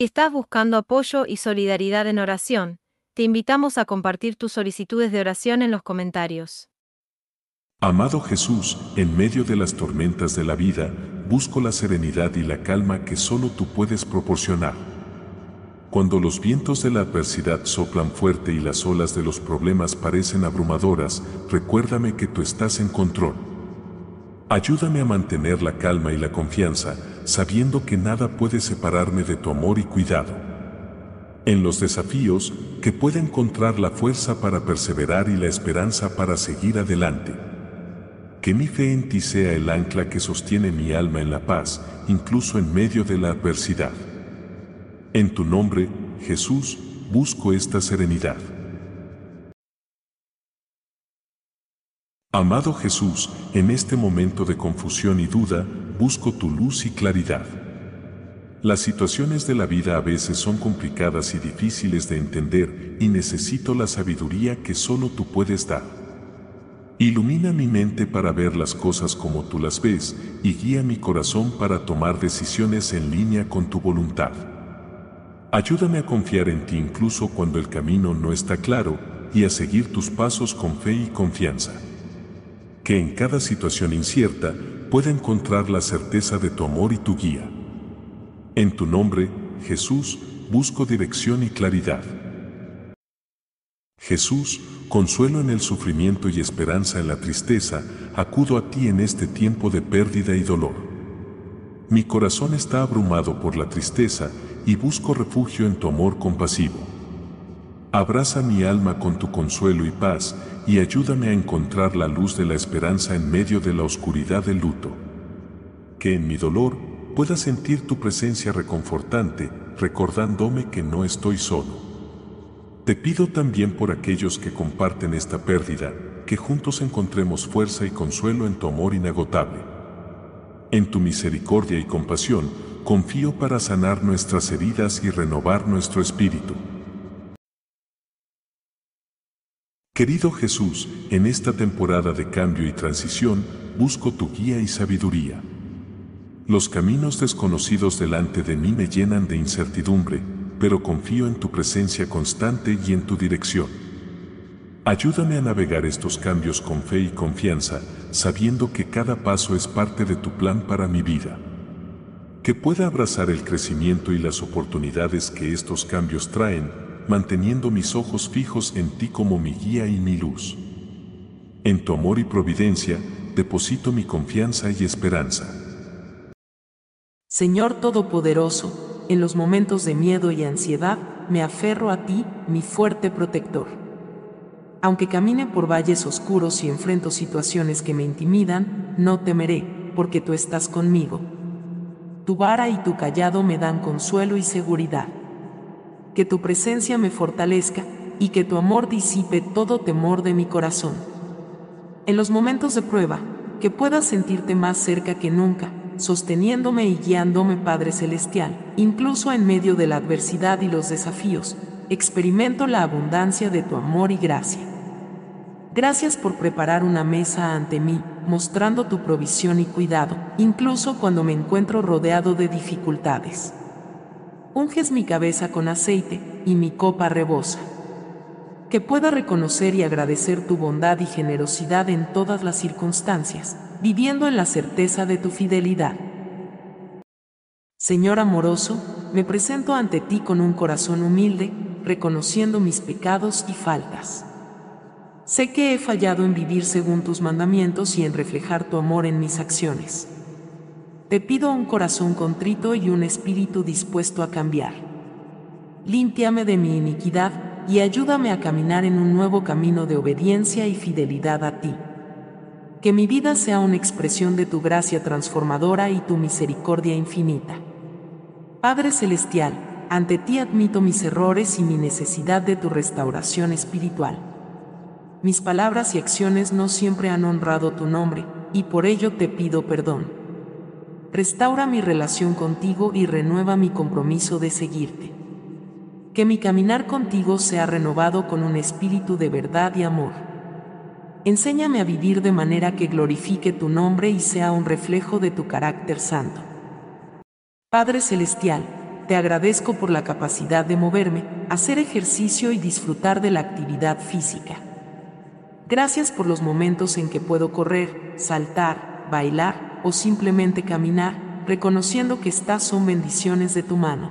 Si estás buscando apoyo y solidaridad en oración, te invitamos a compartir tus solicitudes de oración en los comentarios. Amado Jesús, en medio de las tormentas de la vida, busco la serenidad y la calma que solo tú puedes proporcionar. Cuando los vientos de la adversidad soplan fuerte y las olas de los problemas parecen abrumadoras, recuérdame que tú estás en control. Ayúdame a mantener la calma y la confianza, sabiendo que nada puede separarme de tu amor y cuidado. En los desafíos, que pueda encontrar la fuerza para perseverar y la esperanza para seguir adelante. Que mi fe en ti sea el ancla que sostiene mi alma en la paz, incluso en medio de la adversidad. En tu nombre, Jesús, busco esta serenidad. Amado Jesús, en este momento de confusión y duda, busco tu luz y claridad. Las situaciones de la vida a veces son complicadas y difíciles de entender y necesito la sabiduría que solo tú puedes dar. Ilumina mi mente para ver las cosas como tú las ves y guía mi corazón para tomar decisiones en línea con tu voluntad. Ayúdame a confiar en ti incluso cuando el camino no está claro y a seguir tus pasos con fe y confianza. Que en cada situación incierta pueda encontrar la certeza de tu amor y tu guía. En tu nombre, Jesús, busco dirección y claridad. Jesús, consuelo en el sufrimiento y esperanza en la tristeza, acudo a ti en este tiempo de pérdida y dolor. Mi corazón está abrumado por la tristeza y busco refugio en tu amor compasivo. Abraza mi alma con tu consuelo y paz y ayúdame a encontrar la luz de la esperanza en medio de la oscuridad del luto. Que en mi dolor pueda sentir tu presencia reconfortante, recordándome que no estoy solo. Te pido también por aquellos que comparten esta pérdida, que juntos encontremos fuerza y consuelo en tu amor inagotable. En tu misericordia y compasión, confío para sanar nuestras heridas y renovar nuestro espíritu. Querido Jesús, en esta temporada de cambio y transición, busco tu guía y sabiduría. Los caminos desconocidos delante de mí me llenan de incertidumbre, pero confío en tu presencia constante y en tu dirección. Ayúdame a navegar estos cambios con fe y confianza, sabiendo que cada paso es parte de tu plan para mi vida que pueda abrazar el crecimiento y las oportunidades que estos cambios traen, manteniendo mis ojos fijos en ti como mi guía y mi luz. En tu amor y providencia, deposito mi confianza y esperanza. Señor Todopoderoso, en los momentos de miedo y ansiedad, me aferro a ti, mi fuerte protector. Aunque camine por valles oscuros y enfrento situaciones que me intimidan, no temeré, porque tú estás conmigo tu vara y tu callado me dan consuelo y seguridad. Que tu presencia me fortalezca y que tu amor disipe todo temor de mi corazón. En los momentos de prueba, que puedas sentirte más cerca que nunca, sosteniéndome y guiándome Padre Celestial, incluso en medio de la adversidad y los desafíos, experimento la abundancia de tu amor y gracia. Gracias por preparar una mesa ante mí, mostrando tu provisión y cuidado, incluso cuando me encuentro rodeado de dificultades. Unges mi cabeza con aceite, y mi copa rebosa. Que pueda reconocer y agradecer tu bondad y generosidad en todas las circunstancias, viviendo en la certeza de tu fidelidad. Señor amoroso, me presento ante ti con un corazón humilde, reconociendo mis pecados y faltas. Sé que he fallado en vivir según tus mandamientos y en reflejar tu amor en mis acciones. Te pido un corazón contrito y un espíritu dispuesto a cambiar. Límpiame de mi iniquidad y ayúdame a caminar en un nuevo camino de obediencia y fidelidad a ti. Que mi vida sea una expresión de tu gracia transformadora y tu misericordia infinita. Padre Celestial, ante ti admito mis errores y mi necesidad de tu restauración espiritual. Mis palabras y acciones no siempre han honrado tu nombre, y por ello te pido perdón. Restaura mi relación contigo y renueva mi compromiso de seguirte. Que mi caminar contigo sea renovado con un espíritu de verdad y amor. Enséñame a vivir de manera que glorifique tu nombre y sea un reflejo de tu carácter santo. Padre Celestial, te agradezco por la capacidad de moverme, hacer ejercicio y disfrutar de la actividad física. Gracias por los momentos en que puedo correr, saltar, bailar o simplemente caminar, reconociendo que estas son bendiciones de tu mano.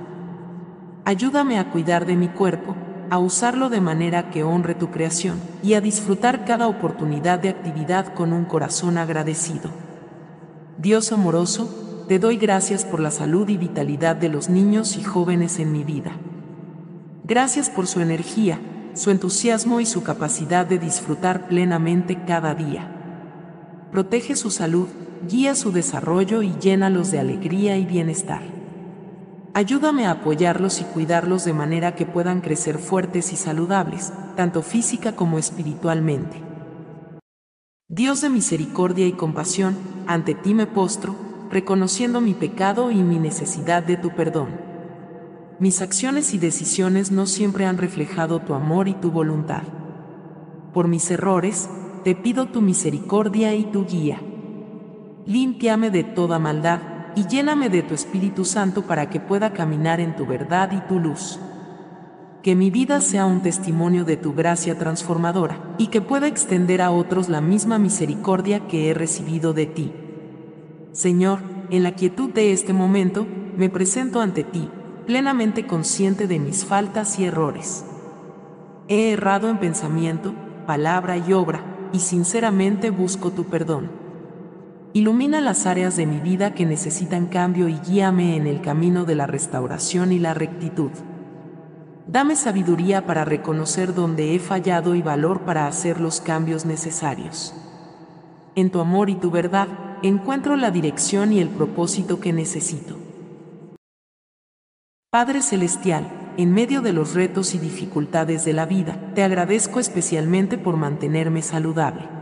Ayúdame a cuidar de mi cuerpo, a usarlo de manera que honre tu creación y a disfrutar cada oportunidad de actividad con un corazón agradecido. Dios amoroso, te doy gracias por la salud y vitalidad de los niños y jóvenes en mi vida. Gracias por su energía, su entusiasmo y su capacidad de disfrutar plenamente cada día. Protege su salud, guía su desarrollo y llénalos de alegría y bienestar. Ayúdame a apoyarlos y cuidarlos de manera que puedan crecer fuertes y saludables, tanto física como espiritualmente. Dios de misericordia y compasión, ante ti me postro, reconociendo mi pecado y mi necesidad de tu perdón. Mis acciones y decisiones no siempre han reflejado tu amor y tu voluntad. Por mis errores, te pido tu misericordia y tu guía. Límpiame de toda maldad, y lléname de tu Espíritu Santo para que pueda caminar en tu verdad y tu luz. Que mi vida sea un testimonio de tu gracia transformadora y que pueda extender a otros la misma misericordia que he recibido de ti. Señor, en la quietud de este momento, me presento ante ti, plenamente consciente de mis faltas y errores. He errado en pensamiento, palabra y obra, y sinceramente busco tu perdón. Ilumina las áreas de mi vida que necesitan cambio y guíame en el camino de la restauración y la rectitud. Dame sabiduría para reconocer dónde he fallado y valor para hacer los cambios necesarios. En tu amor y tu verdad, encuentro la dirección y el propósito que necesito. Padre Celestial, en medio de los retos y dificultades de la vida, te agradezco especialmente por mantenerme saludable.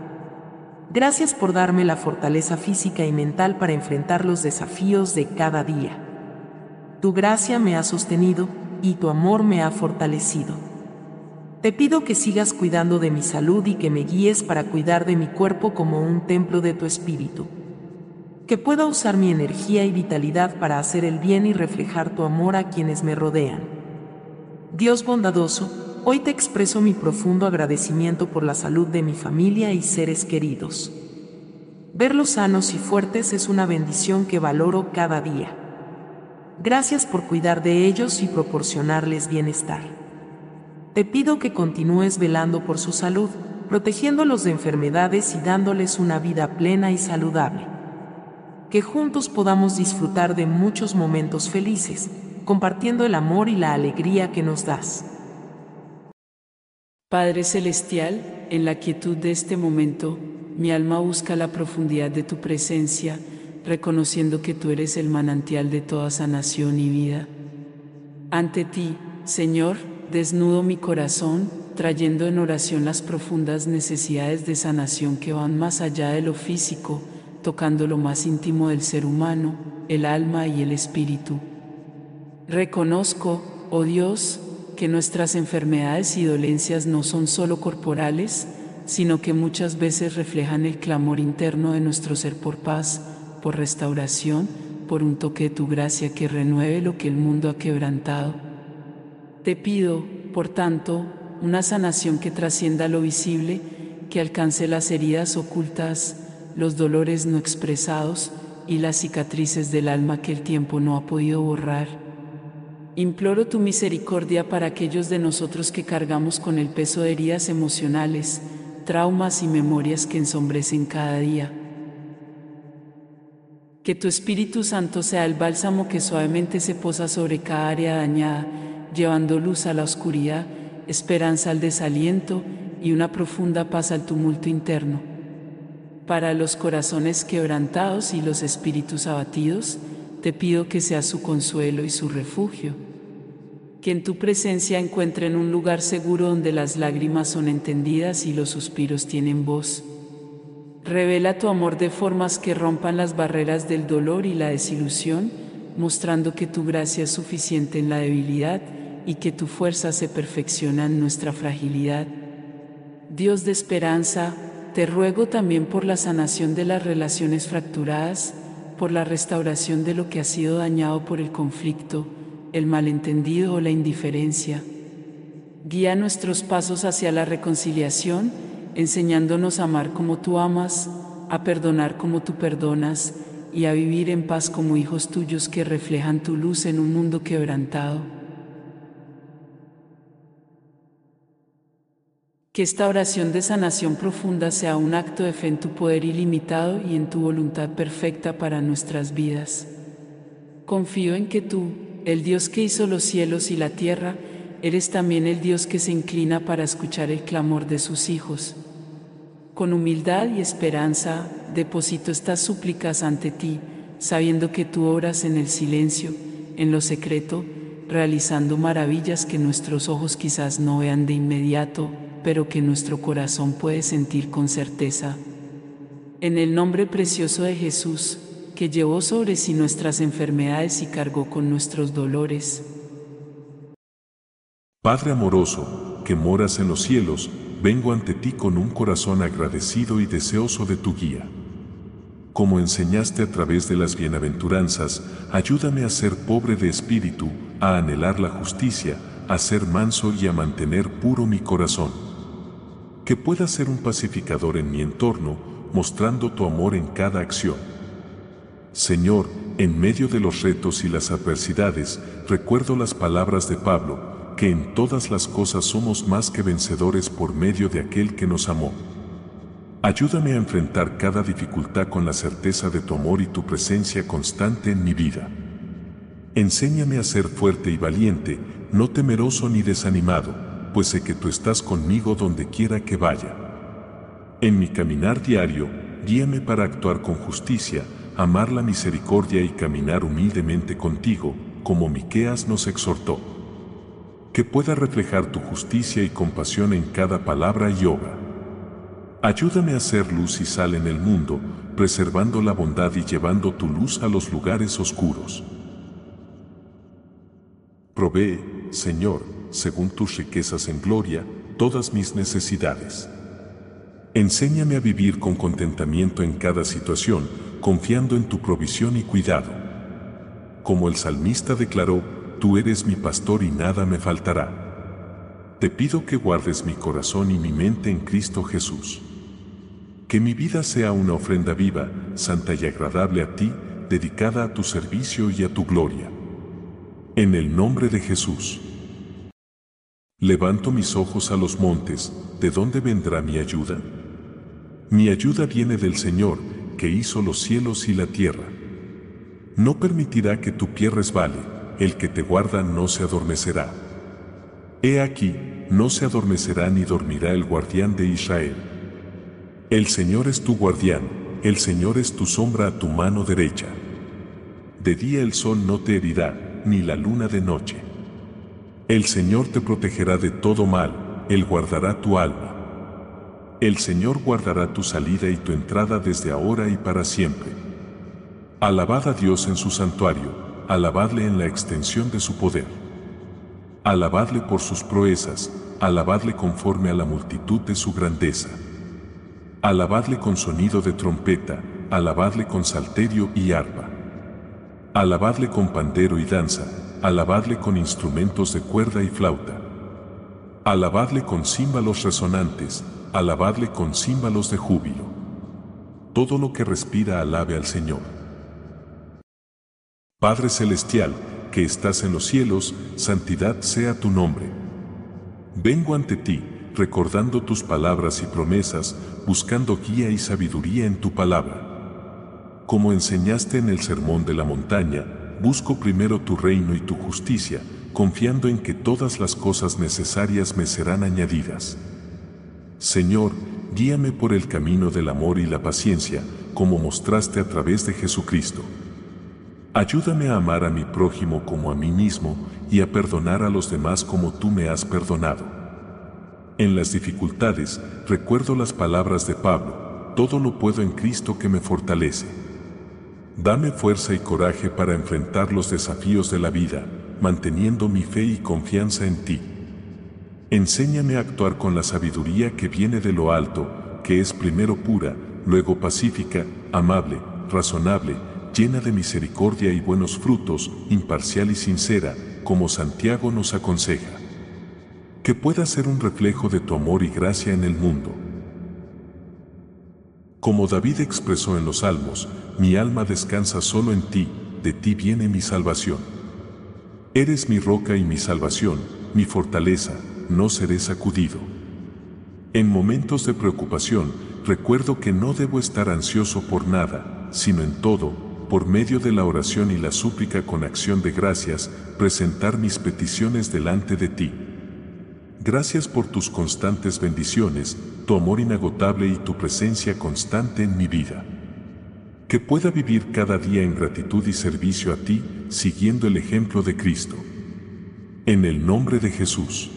Gracias por darme la fortaleza física y mental para enfrentar los desafíos de cada día. Tu gracia me ha sostenido y tu amor me ha fortalecido. Te pido que sigas cuidando de mi salud y que me guíes para cuidar de mi cuerpo como un templo de tu espíritu. Que pueda usar mi energía y vitalidad para hacer el bien y reflejar tu amor a quienes me rodean. Dios bondadoso, Hoy te expreso mi profundo agradecimiento por la salud de mi familia y seres queridos. Verlos sanos y fuertes es una bendición que valoro cada día. Gracias por cuidar de ellos y proporcionarles bienestar. Te pido que continúes velando por su salud, protegiéndolos de enfermedades y dándoles una vida plena y saludable. Que juntos podamos disfrutar de muchos momentos felices, compartiendo el amor y la alegría que nos das. Padre Celestial, en la quietud de este momento, mi alma busca la profundidad de tu presencia, reconociendo que tú eres el manantial de toda sanación y vida. Ante ti, Señor, desnudo mi corazón, trayendo en oración las profundas necesidades de sanación que van más allá de lo físico, tocando lo más íntimo del ser humano, el alma y el espíritu. Reconozco, oh Dios, que nuestras enfermedades y dolencias no son solo corporales, sino que muchas veces reflejan el clamor interno de nuestro ser por paz, por restauración, por un toque de tu gracia que renueve lo que el mundo ha quebrantado. Te pido, por tanto, una sanación que trascienda lo visible, que alcance las heridas ocultas, los dolores no expresados y las cicatrices del alma que el tiempo no ha podido borrar Imploro tu misericordia para aquellos de nosotros que cargamos con el peso de heridas emocionales, traumas y memorias que ensombrecen cada día. Que tu Espíritu Santo sea el bálsamo que suavemente se posa sobre cada área dañada, llevando luz a la oscuridad, esperanza al desaliento y una profunda paz al tumulto interno. Para los corazones quebrantados y los espíritus abatidos, te pido que sea su consuelo y su refugio que en tu presencia encuentren un lugar seguro donde las lágrimas son entendidas y los suspiros tienen voz. Revela tu amor de formas que rompan las barreras del dolor y la desilusión, mostrando que tu gracia es suficiente en la debilidad y que tu fuerza se perfecciona en nuestra fragilidad. Dios de esperanza, te ruego también por la sanación de las relaciones fracturadas, por la restauración de lo que ha sido dañado por el conflicto, el malentendido o la indiferencia. Guía nuestros pasos hacia la reconciliación, enseñándonos a amar como tú amas, a perdonar como tú perdonas y a vivir en paz como hijos tuyos que reflejan tu luz en un mundo quebrantado. Que esta oración de sanación profunda sea un acto de fe en tu poder ilimitado y en tu voluntad perfecta para nuestras vidas. Confío en que tú, el Dios que hizo los cielos y la tierra, eres también el Dios que se inclina para escuchar el clamor de sus hijos. Con humildad y esperanza deposito estas súplicas ante ti, sabiendo que tú obras en el silencio, en lo secreto, realizando maravillas que nuestros ojos quizás no vean de inmediato, pero que nuestro corazón puede sentir con certeza. En el nombre precioso de Jesús, que llevó sobre sí nuestras enfermedades y cargó con nuestros dolores. Padre amoroso, que moras en los cielos, vengo ante ti con un corazón agradecido y deseoso de tu guía. Como enseñaste a través de las bienaventuranzas, ayúdame a ser pobre de espíritu, a anhelar la justicia, a ser manso y a mantener puro mi corazón. Que pueda ser un pacificador en mi entorno, mostrando tu amor en cada acción. Señor, en medio de los retos y las adversidades, recuerdo las palabras de Pablo, que en todas las cosas somos más que vencedores por medio de aquel que nos amó. Ayúdame a enfrentar cada dificultad con la certeza de tu amor y tu presencia constante en mi vida. Enséñame a ser fuerte y valiente, no temeroso ni desanimado, pues sé que tú estás conmigo donde quiera que vaya. En mi caminar diario, guíame para actuar con justicia, amar la misericordia y caminar humildemente contigo, como Miqueas nos exhortó. Que pueda reflejar tu justicia y compasión en cada palabra y obra. Ayúdame a ser luz y sal en el mundo, preservando la bondad y llevando tu luz a los lugares oscuros. Provee, Señor, según tus riquezas en gloria, todas mis necesidades. Enséñame a vivir con contentamiento en cada situación, confiando en tu provisión y cuidado. Como el salmista declaró, tú eres mi pastor y nada me faltará. Te pido que guardes mi corazón y mi mente en Cristo Jesús. Que mi vida sea una ofrenda viva, santa y agradable a ti, dedicada a tu servicio y a tu gloria. En el nombre de Jesús. Levanto mis ojos a los montes, ¿de dónde vendrá mi ayuda? Mi ayuda viene del Señor, que hizo los cielos y la tierra. No permitirá que tu pie resbale, el que te guarda no se adormecerá. He aquí, no se adormecerá ni dormirá el guardián de Israel. El Señor es tu guardián, el Señor es tu sombra a tu mano derecha. De día el sol no te herirá, ni la luna de noche. El Señor te protegerá de todo mal, Él guardará tu alma. El Señor guardará tu salida y tu entrada desde ahora y para siempre. Alabad a Dios en su santuario, alabadle en la extensión de su poder. Alabadle por sus proezas, alabadle conforme a la multitud de su grandeza. Alabadle con sonido de trompeta, alabadle con salterio y arpa. Alabadle con pandero y danza, alabadle con instrumentos de cuerda y flauta. Alabadle con címbalos resonantes, alabadle con címbalos de júbilo. Todo lo que respira alabe al Señor. Padre Celestial, que estás en los cielos, santidad sea tu nombre. Vengo ante ti, recordando tus palabras y promesas, buscando guía y sabiduría en tu palabra. Como enseñaste en el sermón de la montaña, busco primero tu reino y tu justicia, confiando en que todas las cosas necesarias me serán añadidas. Señor, guíame por el camino del amor y la paciencia, como mostraste a través de Jesucristo. Ayúdame a amar a mi prójimo como a mí mismo y a perdonar a los demás como tú me has perdonado. En las dificultades, recuerdo las palabras de Pablo, todo lo puedo en Cristo que me fortalece. Dame fuerza y coraje para enfrentar los desafíos de la vida, manteniendo mi fe y confianza en ti. Enséñame a actuar con la sabiduría que viene de lo alto, que es primero pura, luego pacífica, amable, razonable, llena de misericordia y buenos frutos, imparcial y sincera, como Santiago nos aconseja. Que pueda ser un reflejo de tu amor y gracia en el mundo. Como David expresó en los Salmos, mi alma descansa solo en ti, de ti viene mi salvación. Eres mi roca y mi salvación, mi fortaleza, no seré sacudido. En momentos de preocupación, recuerdo que no debo estar ansioso por nada, sino en todo, por medio de la oración y la súplica con acción de gracias, presentar mis peticiones delante de ti. Gracias por tus constantes bendiciones, tu amor inagotable y tu presencia constante en mi vida. Que pueda vivir cada día en gratitud y servicio a ti, siguiendo el ejemplo de Cristo. En el nombre de Jesús.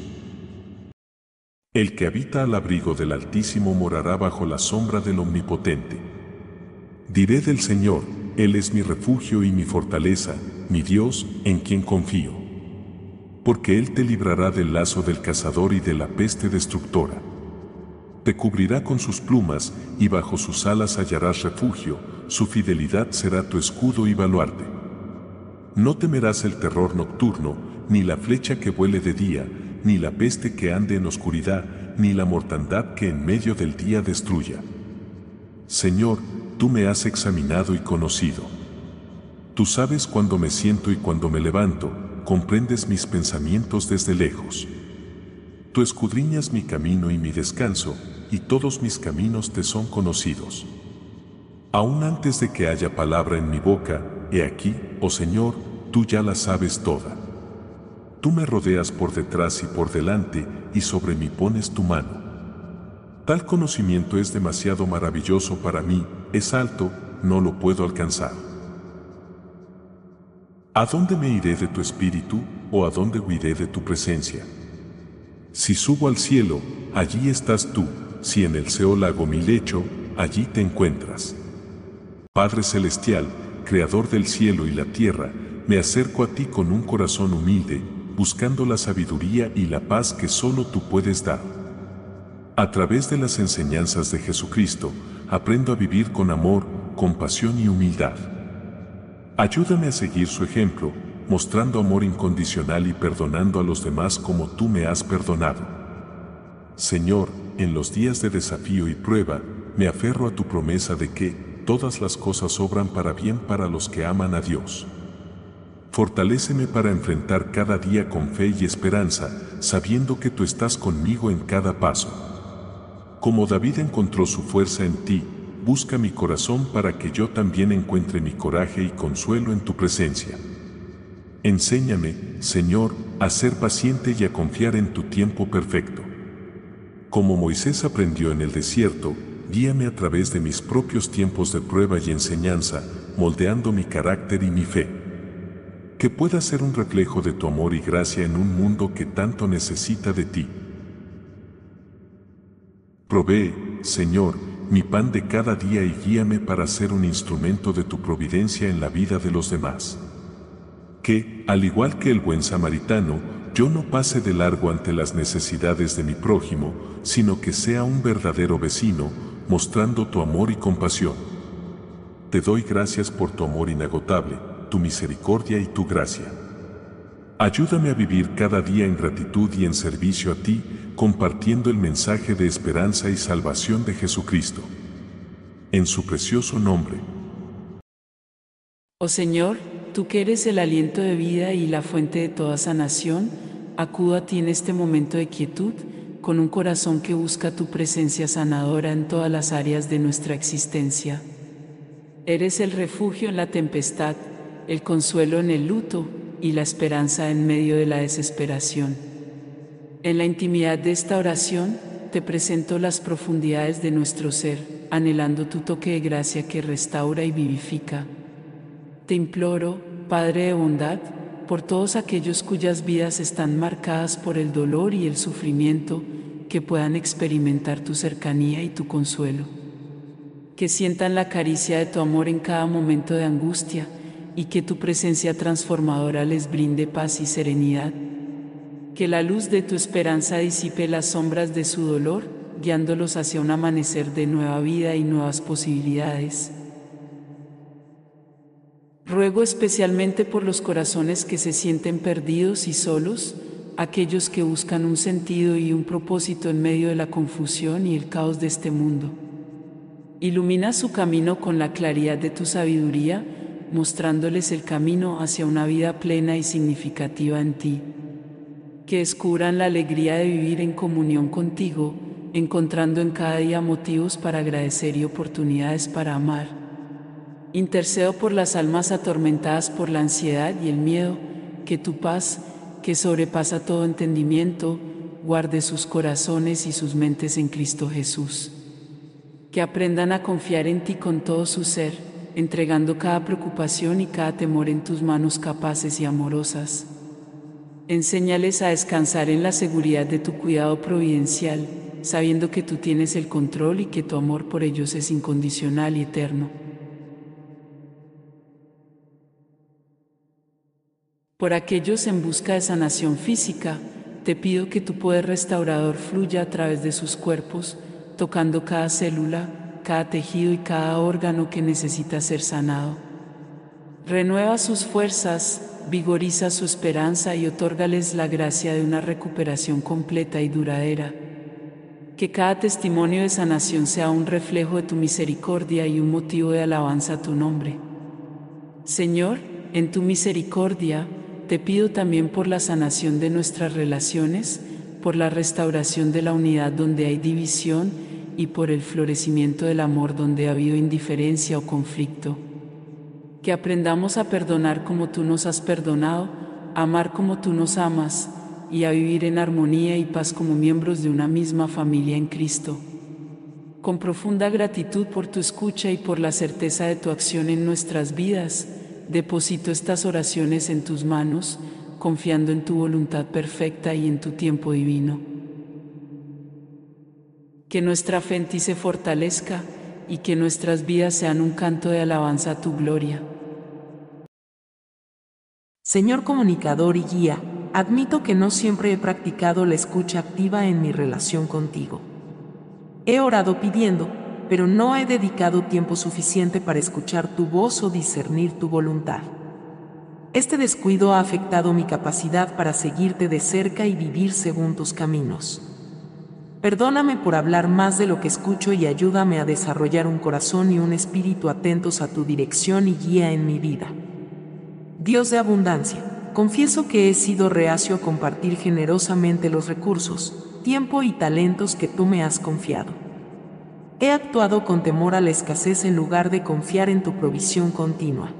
El que habita al abrigo del Altísimo morará bajo la sombra del Omnipotente. Diré del Señor, Él es mi refugio y mi fortaleza, mi Dios, en quien confío. Porque Él te librará del lazo del cazador y de la peste destructora. Te cubrirá con sus plumas y bajo sus alas hallarás refugio, su fidelidad será tu escudo y baluarte. No temerás el terror nocturno, ni la flecha que vuele de día, ni la peste que ande en oscuridad, ni la mortandad que en medio del día destruya. Señor, tú me has examinado y conocido. Tú sabes cuando me siento y cuando me levanto, comprendes mis pensamientos desde lejos. Tú escudriñas mi camino y mi descanso, y todos mis caminos te son conocidos. Aún antes de que haya palabra en mi boca, he aquí, oh Señor, tú ya la sabes toda. Tú me rodeas por detrás y por delante, y sobre mí pones tu mano. Tal conocimiento es demasiado maravilloso para mí, es alto, no lo puedo alcanzar. ¿A dónde me iré de tu espíritu, o a dónde huiré de tu presencia? Si subo al cielo, allí estás tú, si en el Seol hago mi lecho, allí te encuentras. Padre Celestial, Creador del cielo y la tierra, me acerco a ti con un corazón humilde, buscando la sabiduría y la paz que solo tú puedes dar. A través de las enseñanzas de Jesucristo, aprendo a vivir con amor, compasión y humildad. Ayúdame a seguir su ejemplo, mostrando amor incondicional y perdonando a los demás como tú me has perdonado. Señor, en los días de desafío y prueba, me aferro a tu promesa de que todas las cosas obran para bien para los que aman a Dios. Fortaléceme para enfrentar cada día con fe y esperanza, sabiendo que tú estás conmigo en cada paso. Como David encontró su fuerza en ti, busca mi corazón para que yo también encuentre mi coraje y consuelo en tu presencia. Enséñame, Señor, a ser paciente y a confiar en tu tiempo perfecto. Como Moisés aprendió en el desierto, guíame a través de mis propios tiempos de prueba y enseñanza, moldeando mi carácter y mi fe que pueda ser un reflejo de tu amor y gracia en un mundo que tanto necesita de ti. Provee, Señor, mi pan de cada día y guíame para ser un instrumento de tu providencia en la vida de los demás. Que, al igual que el buen samaritano, yo no pase de largo ante las necesidades de mi prójimo, sino que sea un verdadero vecino, mostrando tu amor y compasión. Te doy gracias por tu amor inagotable tu misericordia y tu gracia. Ayúdame a vivir cada día en gratitud y en servicio a ti, compartiendo el mensaje de esperanza y salvación de Jesucristo. En su precioso nombre. Oh Señor, tú que eres el aliento de vida y la fuente de toda sanación, acudo a ti en este momento de quietud, con un corazón que busca tu presencia sanadora en todas las áreas de nuestra existencia. Eres el refugio en la tempestad, el consuelo en el luto y la esperanza en medio de la desesperación. En la intimidad de esta oración, te presento las profundidades de nuestro ser, anhelando tu toque de gracia que restaura y vivifica. Te imploro, Padre de bondad, por todos aquellos cuyas vidas están marcadas por el dolor y el sufrimiento, que puedan experimentar tu cercanía y tu consuelo. Que sientan la caricia de tu amor en cada momento de angustia, y que tu presencia transformadora les brinde paz y serenidad. Que la luz de tu esperanza disipe las sombras de su dolor, guiándolos hacia un amanecer de nueva vida y nuevas posibilidades. Ruego especialmente por los corazones que se sienten perdidos y solos, aquellos que buscan un sentido y un propósito en medio de la confusión y el caos de este mundo. Ilumina su camino con la claridad de tu sabiduría, mostrándoles el camino hacia una vida plena y significativa en ti. Que descubran la alegría de vivir en comunión contigo, encontrando en cada día motivos para agradecer y oportunidades para amar. Intercedo por las almas atormentadas por la ansiedad y el miedo, que tu paz, que sobrepasa todo entendimiento, guarde sus corazones y sus mentes en Cristo Jesús. Que aprendan a confiar en ti con todo su ser, entregando cada preocupación y cada temor en tus manos capaces y amorosas. Enséñales a descansar en la seguridad de tu cuidado providencial, sabiendo que tú tienes el control y que tu amor por ellos es incondicional y eterno. Por aquellos en busca de sanación física, te pido que tu poder restaurador fluya a través de sus cuerpos, tocando cada célula, cada tejido y cada órgano que necesita ser sanado. Renueva sus fuerzas, vigoriza su esperanza y otórgales la gracia de una recuperación completa y duradera. Que cada testimonio de sanación sea un reflejo de tu misericordia y un motivo de alabanza a tu nombre. Señor, en tu misericordia, te pido también por la sanación de nuestras relaciones, por la restauración de la unidad donde hay división y por el florecimiento del amor donde ha habido indiferencia o conflicto. Que aprendamos a perdonar como tú nos has perdonado, a amar como tú nos amas y a vivir en armonía y paz como miembros de una misma familia en Cristo. Con profunda gratitud por tu escucha y por la certeza de tu acción en nuestras vidas, deposito estas oraciones en tus manos, confiando en tu voluntad perfecta y en tu tiempo divino. Que nuestra fe en ti se fortalezca y que nuestras vidas sean un canto de alabanza a tu gloria. Señor comunicador y guía, admito que no siempre he practicado la escucha activa en mi relación contigo. He orado pidiendo, pero no he dedicado tiempo suficiente para escuchar tu voz o discernir tu voluntad. Este descuido ha afectado mi capacidad para seguirte de cerca y vivir según tus caminos. Perdóname por hablar más de lo que escucho y ayúdame a desarrollar un corazón y un espíritu atentos a tu dirección y guía en mi vida. Dios de abundancia, confieso que he sido reacio a compartir generosamente los recursos, tiempo y talentos que tú me has confiado. He actuado con temor a la escasez en lugar de confiar en tu provisión continua.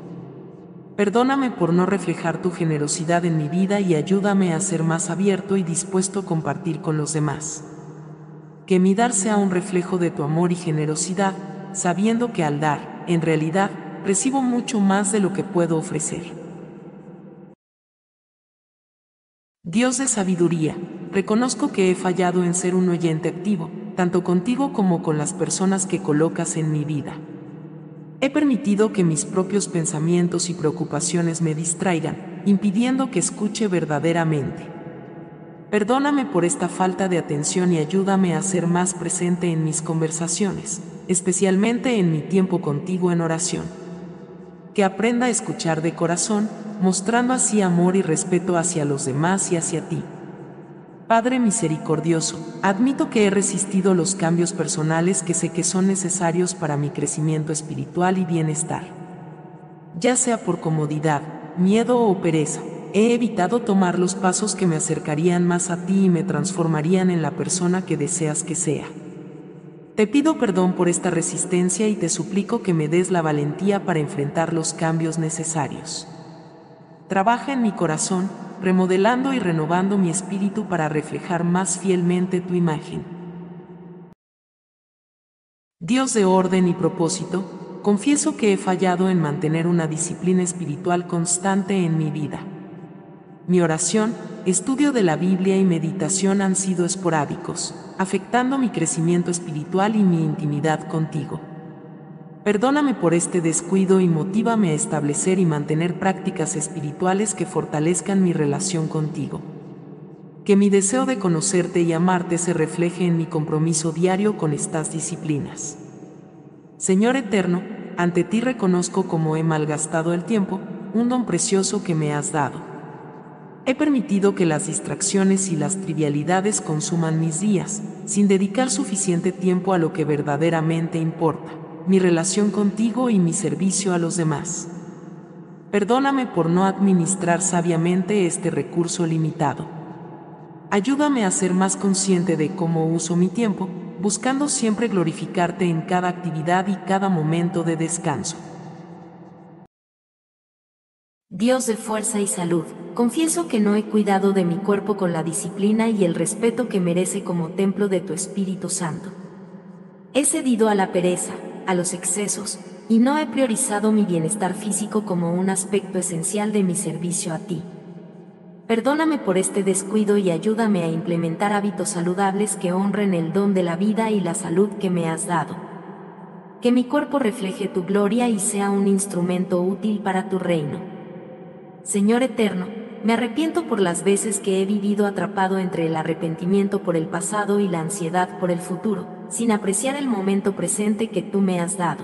Perdóname por no reflejar tu generosidad en mi vida y ayúdame a ser más abierto y dispuesto a compartir con los demás. Que mi dar sea un reflejo de tu amor y generosidad, sabiendo que al dar, en realidad, recibo mucho más de lo que puedo ofrecer. Dios de sabiduría, reconozco que he fallado en ser un oyente activo, tanto contigo como con las personas que colocas en mi vida. He permitido que mis propios pensamientos y preocupaciones me distraigan, impidiendo que escuche verdaderamente. Perdóname por esta falta de atención y ayúdame a ser más presente en mis conversaciones, especialmente en mi tiempo contigo en oración. Que aprenda a escuchar de corazón, mostrando así amor y respeto hacia los demás y hacia ti. Padre misericordioso, admito que he resistido los cambios personales que sé que son necesarios para mi crecimiento espiritual y bienestar. Ya sea por comodidad, miedo o pereza, he evitado tomar los pasos que me acercarían más a ti y me transformarían en la persona que deseas que sea. Te pido perdón por esta resistencia y te suplico que me des la valentía para enfrentar los cambios necesarios. Trabaja en mi corazón, remodelando y renovando mi espíritu para reflejar más fielmente tu imagen. Dios de orden y propósito, confieso que he fallado en mantener una disciplina espiritual constante en mi vida. Mi oración, estudio de la Biblia y meditación han sido esporádicos, afectando mi crecimiento espiritual y mi intimidad contigo. Perdóname por este descuido y motívame a establecer y mantener prácticas espirituales que fortalezcan mi relación contigo. Que mi deseo de conocerte y amarte se refleje en mi compromiso diario con estas disciplinas. Señor Eterno, ante ti reconozco cómo he malgastado el tiempo, un don precioso que me has dado. He permitido que las distracciones y las trivialidades consuman mis días, sin dedicar suficiente tiempo a lo que verdaderamente importa, mi relación contigo y mi servicio a los demás. Perdóname por no administrar sabiamente este recurso limitado. Ayúdame a ser más consciente de cómo uso mi tiempo, buscando siempre glorificarte en cada actividad y cada momento de descanso. Dios de fuerza y salud, confieso que no he cuidado de mi cuerpo con la disciplina y el respeto que merece como templo de tu Espíritu Santo. He cedido a la pereza, a los excesos, y no he priorizado mi bienestar físico como un aspecto esencial de mi servicio a ti. Perdóname por este descuido y ayúdame a implementar hábitos saludables que honren el don de la vida y la salud que me has dado. Que mi cuerpo refleje tu gloria y sea un instrumento útil para tu reino. Señor eterno, me arrepiento por las veces que he vivido atrapado entre el arrepentimiento por el pasado y la ansiedad por el futuro, sin apreciar el momento presente que tú me has dado.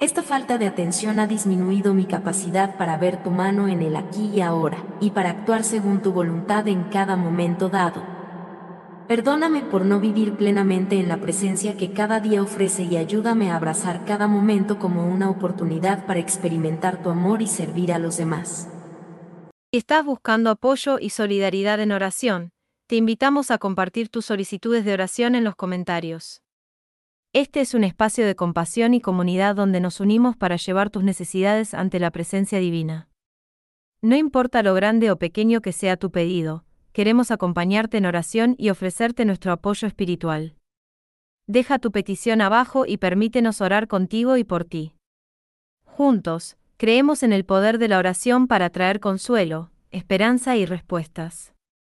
Esta falta de atención ha disminuido mi capacidad para ver tu mano en el aquí y ahora, y para actuar según tu voluntad en cada momento dado. Perdóname por no vivir plenamente en la presencia que cada día ofrece y ayúdame a abrazar cada momento como una oportunidad para experimentar tu amor y servir a los demás. Si estás buscando apoyo y solidaridad en oración, te invitamos a compartir tus solicitudes de oración en los comentarios. Este es un espacio de compasión y comunidad donde nos unimos para llevar tus necesidades ante la presencia divina. No importa lo grande o pequeño que sea tu pedido, queremos acompañarte en oración y ofrecerte nuestro apoyo espiritual. Deja tu petición abajo y permítenos orar contigo y por ti. Juntos, creemos en el poder de la oración para traer consuelo, esperanza y respuestas.